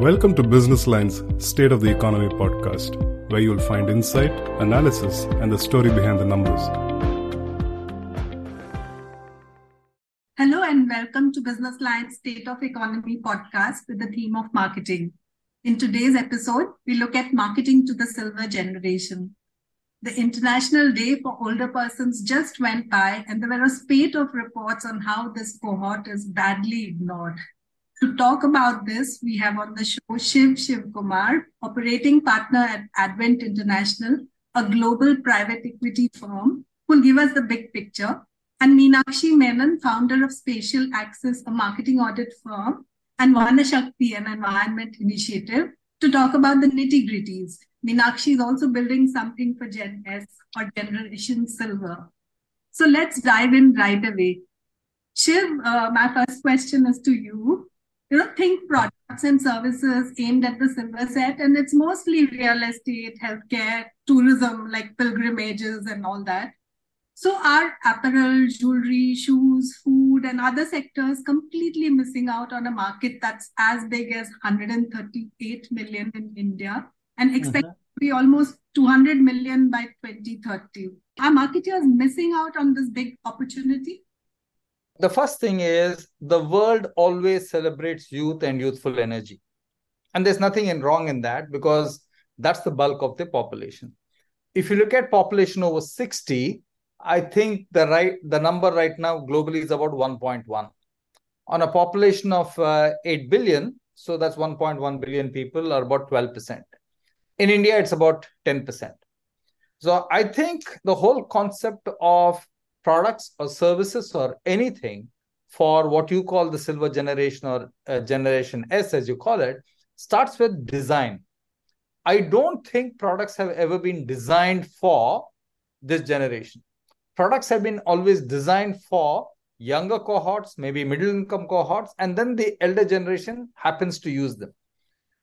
Welcome to Business Line's State of the Economy podcast, where you'll find insight, analysis, and the story behind the numbers. Hello, and welcome to Business Line's State of Economy podcast with the theme of marketing. In today's episode, we look at marketing to the silver generation. The International Day for Older Persons just went by, and there were a spate of reports on how this cohort is badly ignored. To talk about this, we have on the show Shiv Shivakumar, operating partner at Advent International, a global private equity firm, who'll give us the big picture, and Meenakshi Menon, founder of Spatial Access, a marketing audit firm, and Vanashakti, an environment initiative, to talk about the nitty gritties. Meenakshi is also building something for Gen S or Generation Silver. So let's dive in right away. Shiv, uh, my first question is to you you know, think products and services aimed at the silver set, and it's mostly real estate, healthcare, tourism, like pilgrimages and all that. So are apparel, jewelry, shoes, food, and other sectors completely missing out on a market that's as big as 138 million in India and expected mm-hmm. to be almost 200 million by 2030? Are marketers missing out on this big opportunity? The first thing is the world always celebrates youth and youthful energy. And there's nothing wrong in that because that's the bulk of the population. If you look at population over 60 i think the right the number right now globally is about 1.1 on a population of uh, 8 billion so that's 1.1 billion people are about 12% in india it's about 10% so i think the whole concept of products or services or anything for what you call the silver generation or uh, generation S, as you call it, starts with design. I don't think products have ever been designed for this generation. Products have been always designed for younger cohorts, maybe middle income cohorts, and then the elder generation happens to use them.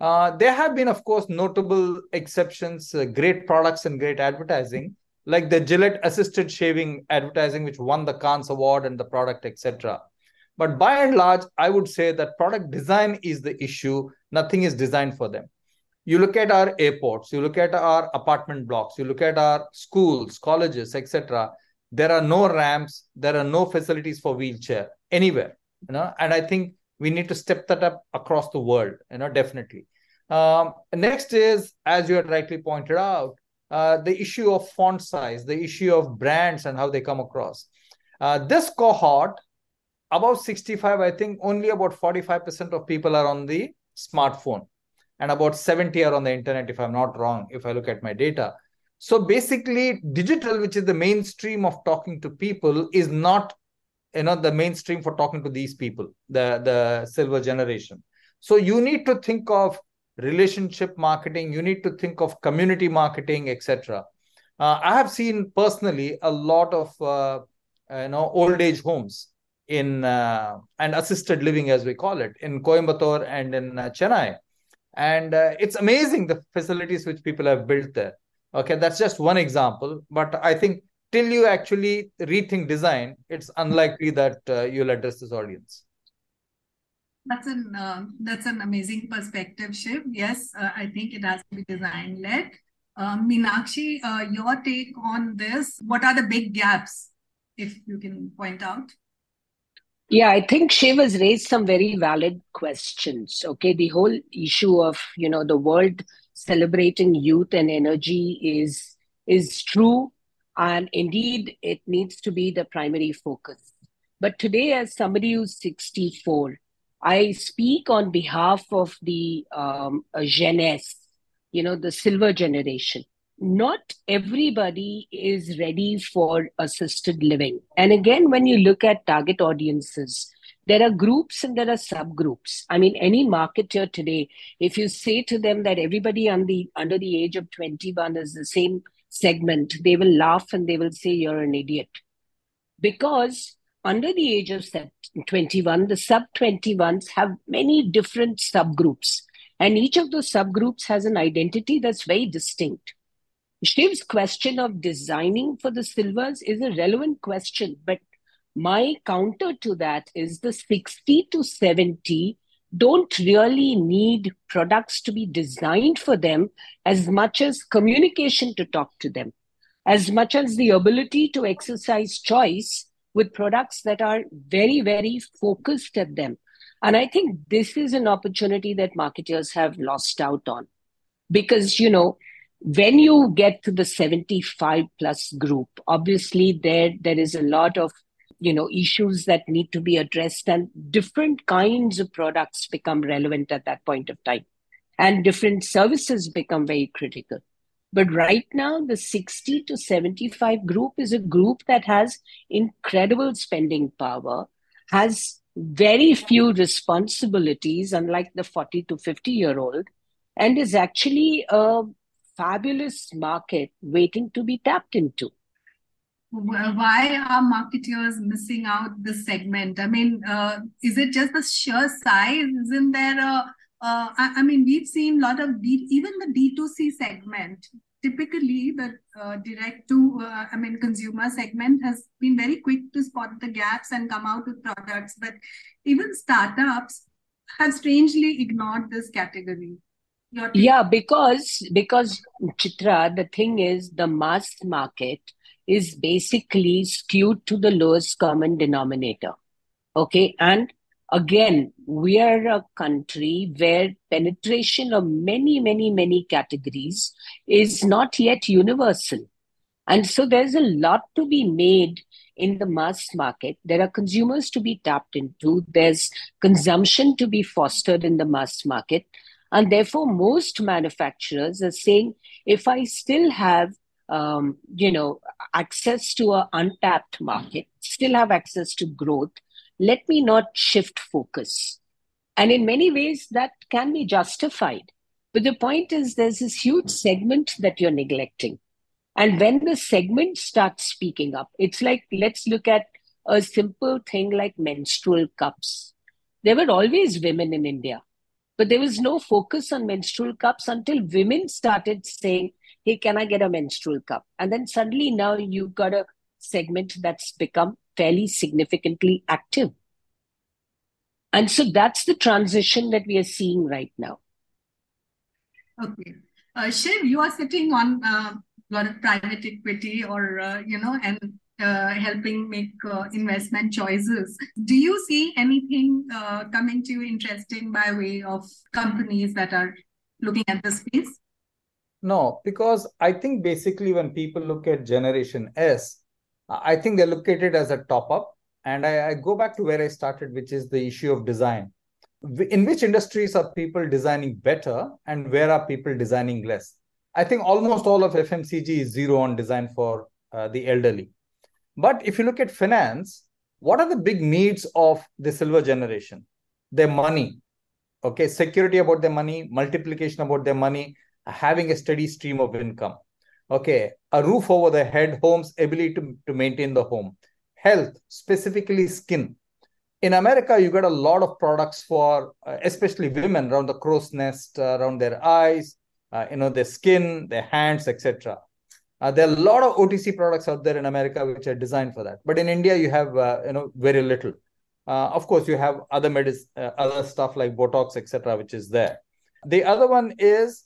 Uh, there have been, of course, notable exceptions, uh, great products and great advertising, like the Gillette assisted shaving advertising, which won the Cannes Award and the product, etc. But by and large, I would say that product design is the issue. Nothing is designed for them. You look at our airports, you look at our apartment blocks, you look at our schools, colleges, etc. There are no ramps, there are no facilities for wheelchair anywhere. You know, and I think we need to step that up across the world. You know, definitely. Um, next is, as you had rightly pointed out, uh, the issue of font size, the issue of brands and how they come across. Uh, this cohort, about 65, I think only about 45% of people are on the smartphone and about 70 are on the internet, if I'm not wrong, if I look at my data. So basically, digital, which is the mainstream of talking to people, is not you know the mainstream for talking to these people, the, the silver generation. So you need to think of relationship marketing you need to think of community marketing etc uh, i have seen personally a lot of uh, you know old age homes in uh, and assisted living as we call it in coimbatore and in uh, chennai. And uh, it's amazing the facilities which people have built there. Okay that's just one example but i think till you actually rethink design it's unlikely that uh, you'll address this audience that's an uh, that's an amazing perspective, Shiv. Yes, uh, I think it has to be design led. Meenakshi, uh, your take on this? What are the big gaps, if you can point out? Yeah, I think Shiv has raised some very valid questions. Okay, the whole issue of you know the world celebrating youth and energy is is true, and indeed it needs to be the primary focus. But today, as somebody who's sixty four I speak on behalf of the um, jeunesse, you know, the silver generation. Not everybody is ready for assisted living. And again, when you look at target audiences, there are groups and there are subgroups. I mean, any marketer today, if you say to them that everybody on the under the age of 21 is the same segment, they will laugh and they will say you're an idiot. Because under the age of 21, the sub 21s have many different subgroups. And each of those subgroups has an identity that's very distinct. Shiv's question of designing for the silvers is a relevant question, but my counter to that is the 60 to 70 don't really need products to be designed for them as much as communication to talk to them, as much as the ability to exercise choice with products that are very, very focused at them. And I think this is an opportunity that marketers have lost out on. Because, you know, when you get to the 75 plus group, obviously there, there is a lot of you know issues that need to be addressed and different kinds of products become relevant at that point of time. And different services become very critical but right now the 60 to 75 group is a group that has incredible spending power has very few responsibilities unlike the 40 to 50 year old and is actually a fabulous market waiting to be tapped into why are marketers missing out this segment? I mean, uh, is it just the sheer size? Isn't there a, uh, I, I, mean, we've seen a lot of, D, even the D2C segment, typically the uh, direct to, uh, I mean, consumer segment has been very quick to spot the gaps and come out with products. But even startups have strangely ignored this category. Yeah, because because Chitra, the thing is the mass market is basically skewed to the lowest common denominator. Okay. And again, we are a country where penetration of many, many, many categories is not yet universal. And so there's a lot to be made in the mass market. There are consumers to be tapped into. There's consumption to be fostered in the mass market. And therefore, most manufacturers are saying if I still have um, you know, access to an untapped market, still have access to growth. Let me not shift focus. And in many ways, that can be justified. But the point is, there's this huge segment that you're neglecting. And when the segment starts speaking up, it's like, let's look at a simple thing like menstrual cups. There were always women in India, but there was no focus on menstrual cups until women started saying, hey, can I get a menstrual cup? And then suddenly now you've got a segment that's become fairly significantly active. And so that's the transition that we are seeing right now. Okay. Uh, Shiv, you are sitting on uh, a lot of private equity or, uh, you know, and uh, helping make uh, investment choices. Do you see anything uh, coming to you interesting by way of companies that are looking at the space? No, because I think basically when people look at Generation S, I think they look at it as a top up. And I, I, go back to where I started, which is the issue of design. In which industries are people designing better and where are people designing less? I think almost all of FMCG is zero on design for uh, the elderly. But if you look at finance, what are the big needs of the silver generation? Their money, okay, security about their money, multiplication about their money, having a steady stream of income. Okay, a roof over the head, home's ability to, to maintain the home, health, specifically skin. In America, you get a lot of products for uh, especially women around the crow's nest, uh, around their eyes, uh, you know, their skin, their hands, etc. Uh, there are a lot of OTC products out there in America which are designed for that. But in India, you have uh, you know very little. Uh, of course, you have other medicine, other stuff like Botox, etc., which is there. The other one is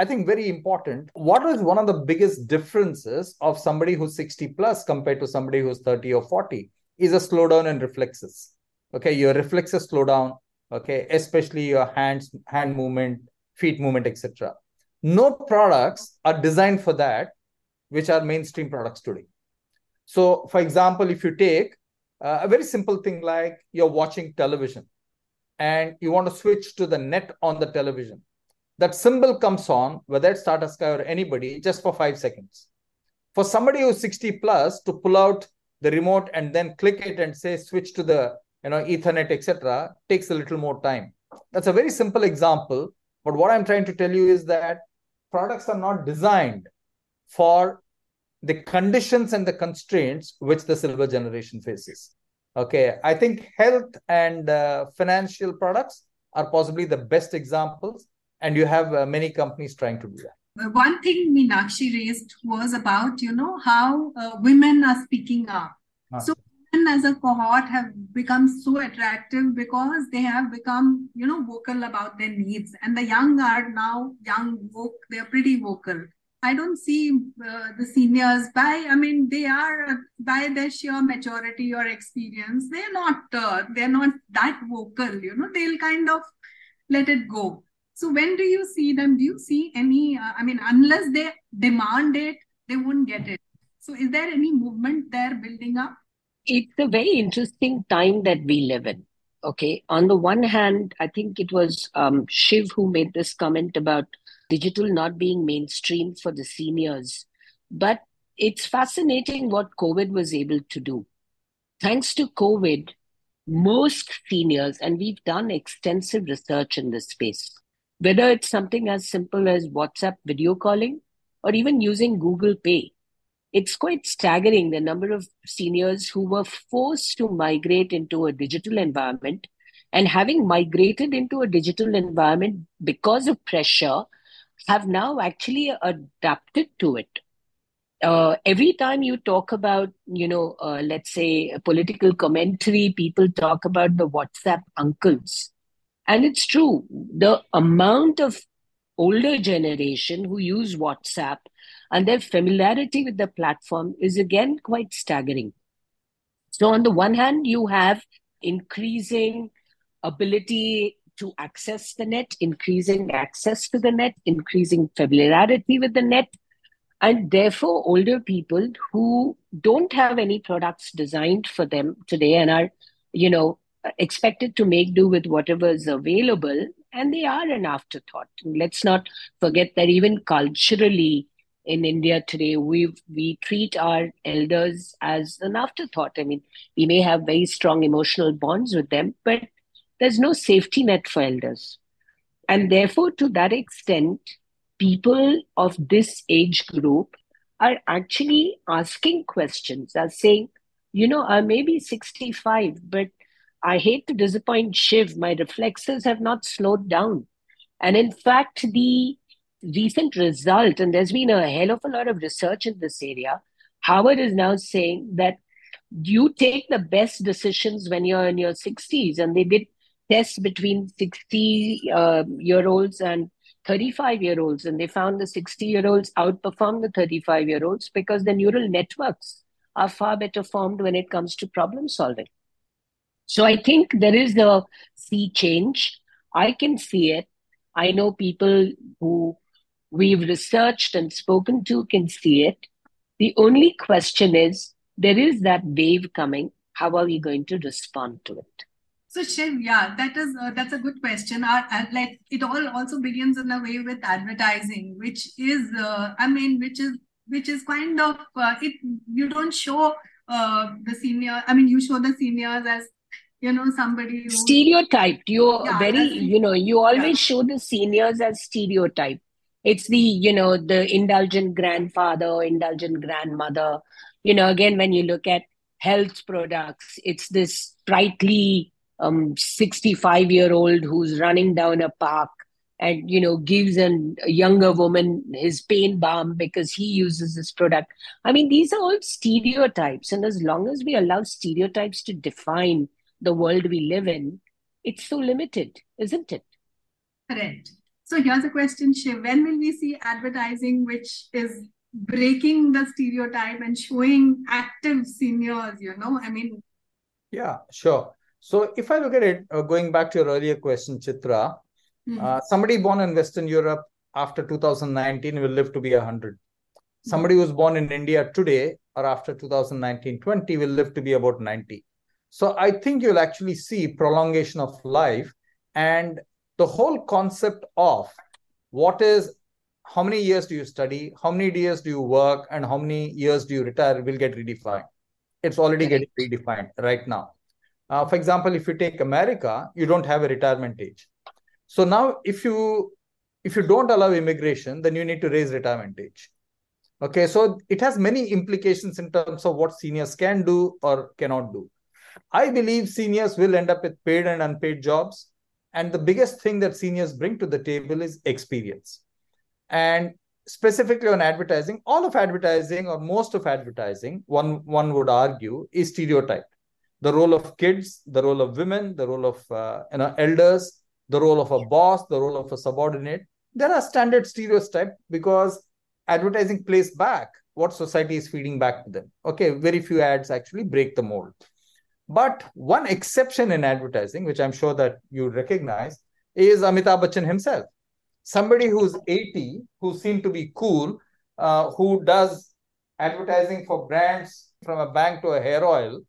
I think very important. What is one of the biggest differences of somebody who's 60 plus compared to somebody who's 30 or 40 is a slowdown in reflexes. Okay, your reflexes slow down. Okay, especially your hands, hand movement, feet movement, etc. No products are designed for that, which are mainstream products today. So, for example, if you take uh, a very simple thing like you're watching television and you want to switch to the net on the television that symbol comes on, whether it's Tata Sky or anybody, just for five seconds. For somebody who's 60 plus to pull out the remote and then click it and say switch to the you know Ethernet, etc., takes a little more time. That's a very simple example. But what I'm trying to tell you is that products are not designed for the conditions and the constraints which the silver generation faces. Okay, I think health and uh, financial products are possibly the best examples and you have uh, many companies trying to do that uh, one thing Meenakshi raised was about, you know, how uh, women are speaking up. Ah. So women as a cohort have become so attractive because they have become, you know, vocal about their needs. And the young are now young, vocal, they're pretty vocal. I don't see uh, the seniors by, I mean, they are by their sheer maturity or experience, they're not, uh, they're not that vocal, you know, they'll kind of let it go. So when do you see them? Do you see any, uh, I mean, unless they demand it, they won't get it. So is there any movement there building up? It's a very interesting time that we live in. Okay. On the one hand, I think it was um, Shiv who made this comment about digital not being mainstream for the seniors. But it's fascinating what COVID was able to do. Thanks to COVID, most seniors, and we've done extensive research in this space, whether it's something as simple as WhatsApp video calling or even using Google Pay, it's quite staggering the number of seniors who were forced to migrate into a digital environment and having migrated into a digital environment because of pressure have now actually adapted to it. Uh, every time you talk about, you know, uh, let's say political commentary, people talk about the WhatsApp uncles. And it's true. The amount of older generation who use WhatsApp and their familiarity with the platform is again quite staggering. So, on the one hand, you have increasing ability to access the net, increasing access to the net, increasing familiarity with the net. And therefore, older people who don't have any products designed for them today and are, you know, expected to make do with whatever is available, and they are an afterthought. And let's not forget that even culturally, in India today, we we treat our elders as an afterthought. I mean, we may have very strong emotional bonds with them, but there's no safety net for elders. And therefore, to that extent, people of this age group are actually asking questions, are saying, you know, I may be 65, but I hate to disappoint Shiv. My reflexes have not slowed down. And in fact, the recent result, and there's been a hell of a lot of research in this area, Harvard is now saying that you take the best decisions when you're in your 60s. And they did tests between 60 uh, year olds and 35 year olds. And they found the 60 year olds outperform the 35 year olds because the neural networks are far better formed when it comes to problem solving. So I think there is a sea change. I can see it. I know people who we've researched and spoken to can see it. The only question is there is that wave coming. How are we going to respond to it? So Shiv, yeah, that is uh, that's a good question. Our, like it all also begins in a way with advertising, which is, uh, I mean, which is which is kind of uh, it. You don't show uh, the senior. I mean, you show the seniors as you know somebody who, stereotyped. You're yeah, very, you know, you always yeah. show the seniors as stereotyped it's the you know the indulgent grandfather indulgent grandmother you know again when you look at health products it's this sprightly um 65 year old who's running down a park and you know gives an, a younger woman his pain balm because he uses this product i mean these are all stereotypes and as long as we allow stereotypes to define the world we live in it's so limited isn't it correct so here's a question, Shiv. When will we see advertising which is breaking the stereotype and showing active seniors, you know? I mean, yeah, sure. So if I look at it, uh, going back to your earlier question, Chitra, mm-hmm. uh, somebody born in Western Europe after 2019 will live to be 100. Somebody who's born in India today or after 2019-20 will live to be about 90. So I think you'll actually see prolongation of life and the whole concept of what is how many years do you study, how many years do you work, and how many years do you retire will get redefined. It's already getting redefined right now. Uh, for example, if you take America, you don't have a retirement age. So now, if you if you don't allow immigration, then you need to raise retirement age. Okay, so it has many implications in terms of what seniors can do or cannot do. I believe seniors will end up with paid and unpaid jobs and the biggest thing that seniors bring to the table is experience. And specifically on advertising, all of advertising or most of advertising, one, one would argue, is stereotyped. the role of kids, the role of women, the role of uh, you know elders, the role of a boss, the role of a subordinate. There are standard stereotypes because advertising plays back what society is feeding back to them. Okay, very few ads actually break the mold. But one exception in advertising, which I'm sure that you recognize, is Amitabh Bachchan himself. Somebody who's 80, who seemed to be cool, uh, who does advertising for brands from a bank to a hair oil,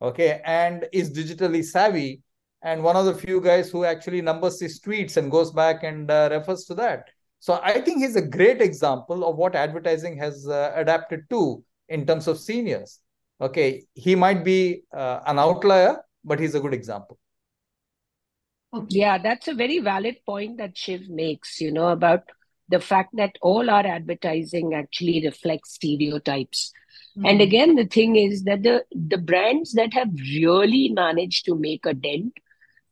okay, and is digitally savvy, and one of the few guys who actually numbers his tweets and goes back and uh, refers to that. So I think he's a great example of what advertising has uh, adapted to in terms of seniors. Okay, he might be uh, an outlier, but he's a good example. Yeah, that's a very valid point that Shiv makes, you know, about the fact that all our advertising actually reflects stereotypes. Mm-hmm. And again, the thing is that the, the brands that have really managed to make a dent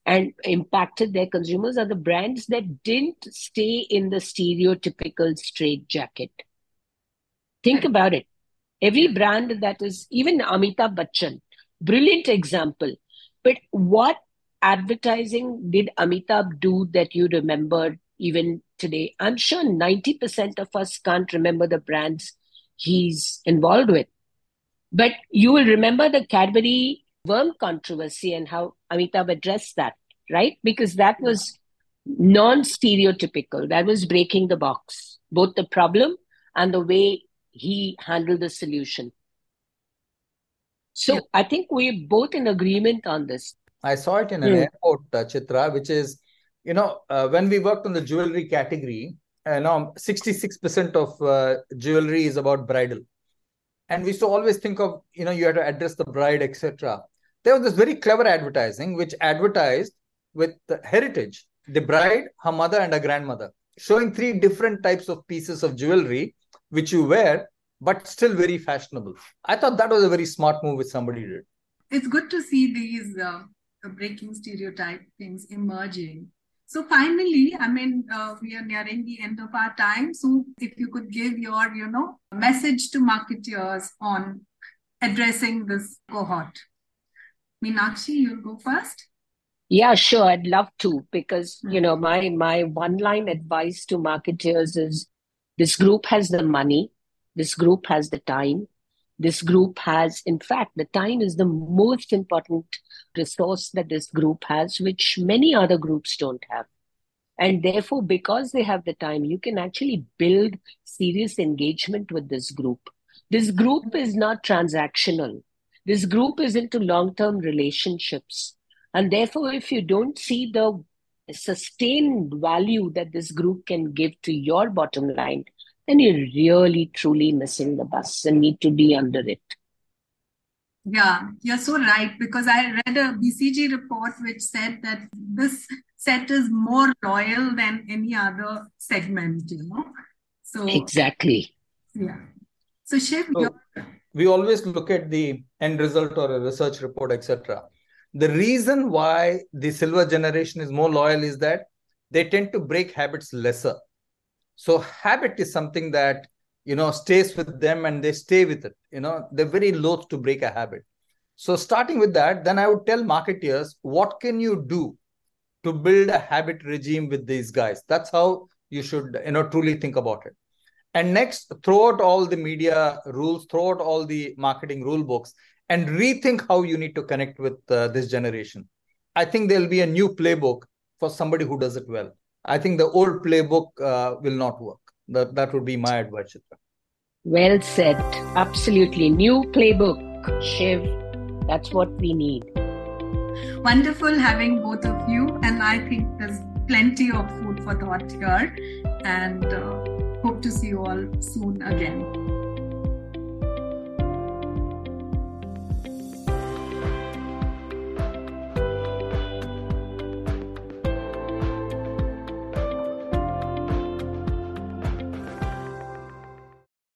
and impacted their consumers are the brands that didn't stay in the stereotypical straitjacket. Think about it. Every brand that is, even Amitabh Bachchan, brilliant example. But what advertising did Amitabh do that you remember even today? I'm sure 90% of us can't remember the brands he's involved with. But you will remember the Cadbury worm controversy and how Amitabh addressed that, right? Because that was non stereotypical, that was breaking the box, both the problem and the way he handled the solution. So yeah. I think we're both in agreement on this. I saw it in an mm. airport, uh, Chitra, which is, you know, uh, when we worked on the jewelry category, uh, now 66% of uh, jewelry is about bridal. And we used to always think of, you know, you have to address the bride, etc. There was this very clever advertising which advertised with the heritage, the bride, her mother, and her grandmother, showing three different types of pieces of jewelry which you wear, but still very fashionable. I thought that was a very smart move which somebody did. It's good to see these uh, breaking stereotype things emerging. So finally, I mean, uh, we are nearing the end of our time. So if you could give your, you know, message to marketeers on addressing this cohort. Meenakshi, you'll go first. Yeah, sure. I'd love to because you know my my one line advice to marketers is this group has the money, this group has the time, this group has, in fact, the time is the most important resource that this group has, which many other groups don't have. And therefore, because they have the time, you can actually build serious engagement with this group. This group is not transactional. This group is into long term relationships. And therefore, if you don't see the sustained value that this group can give to your bottom line, then you're really truly missing the bus and need to be under it. Yeah, you're so right. Because I read a BCG report which said that this set is more loyal than any other segment, you know. So exactly. Yeah. So Shiv, so, we always look at the end result or a research report, etc. The reason why the silver generation is more loyal is that they tend to break habits lesser. So habit is something that you know stays with them and they stay with it. You know they're very loath to break a habit. So starting with that, then I would tell marketeers what can you do to build a habit regime with these guys. That's how you should you know truly think about it. And next, throw out all the media rules, throw out all the marketing rule books, and rethink how you need to connect with uh, this generation. I think there'll be a new playbook for somebody who does it well. I think the old playbook uh, will not work. That, that would be my advice, Chitra. Well said. Absolutely. New playbook, Shiv. That's what we need. Wonderful having both of you. And I think there's plenty of food for thought here. And uh, hope to see you all soon again.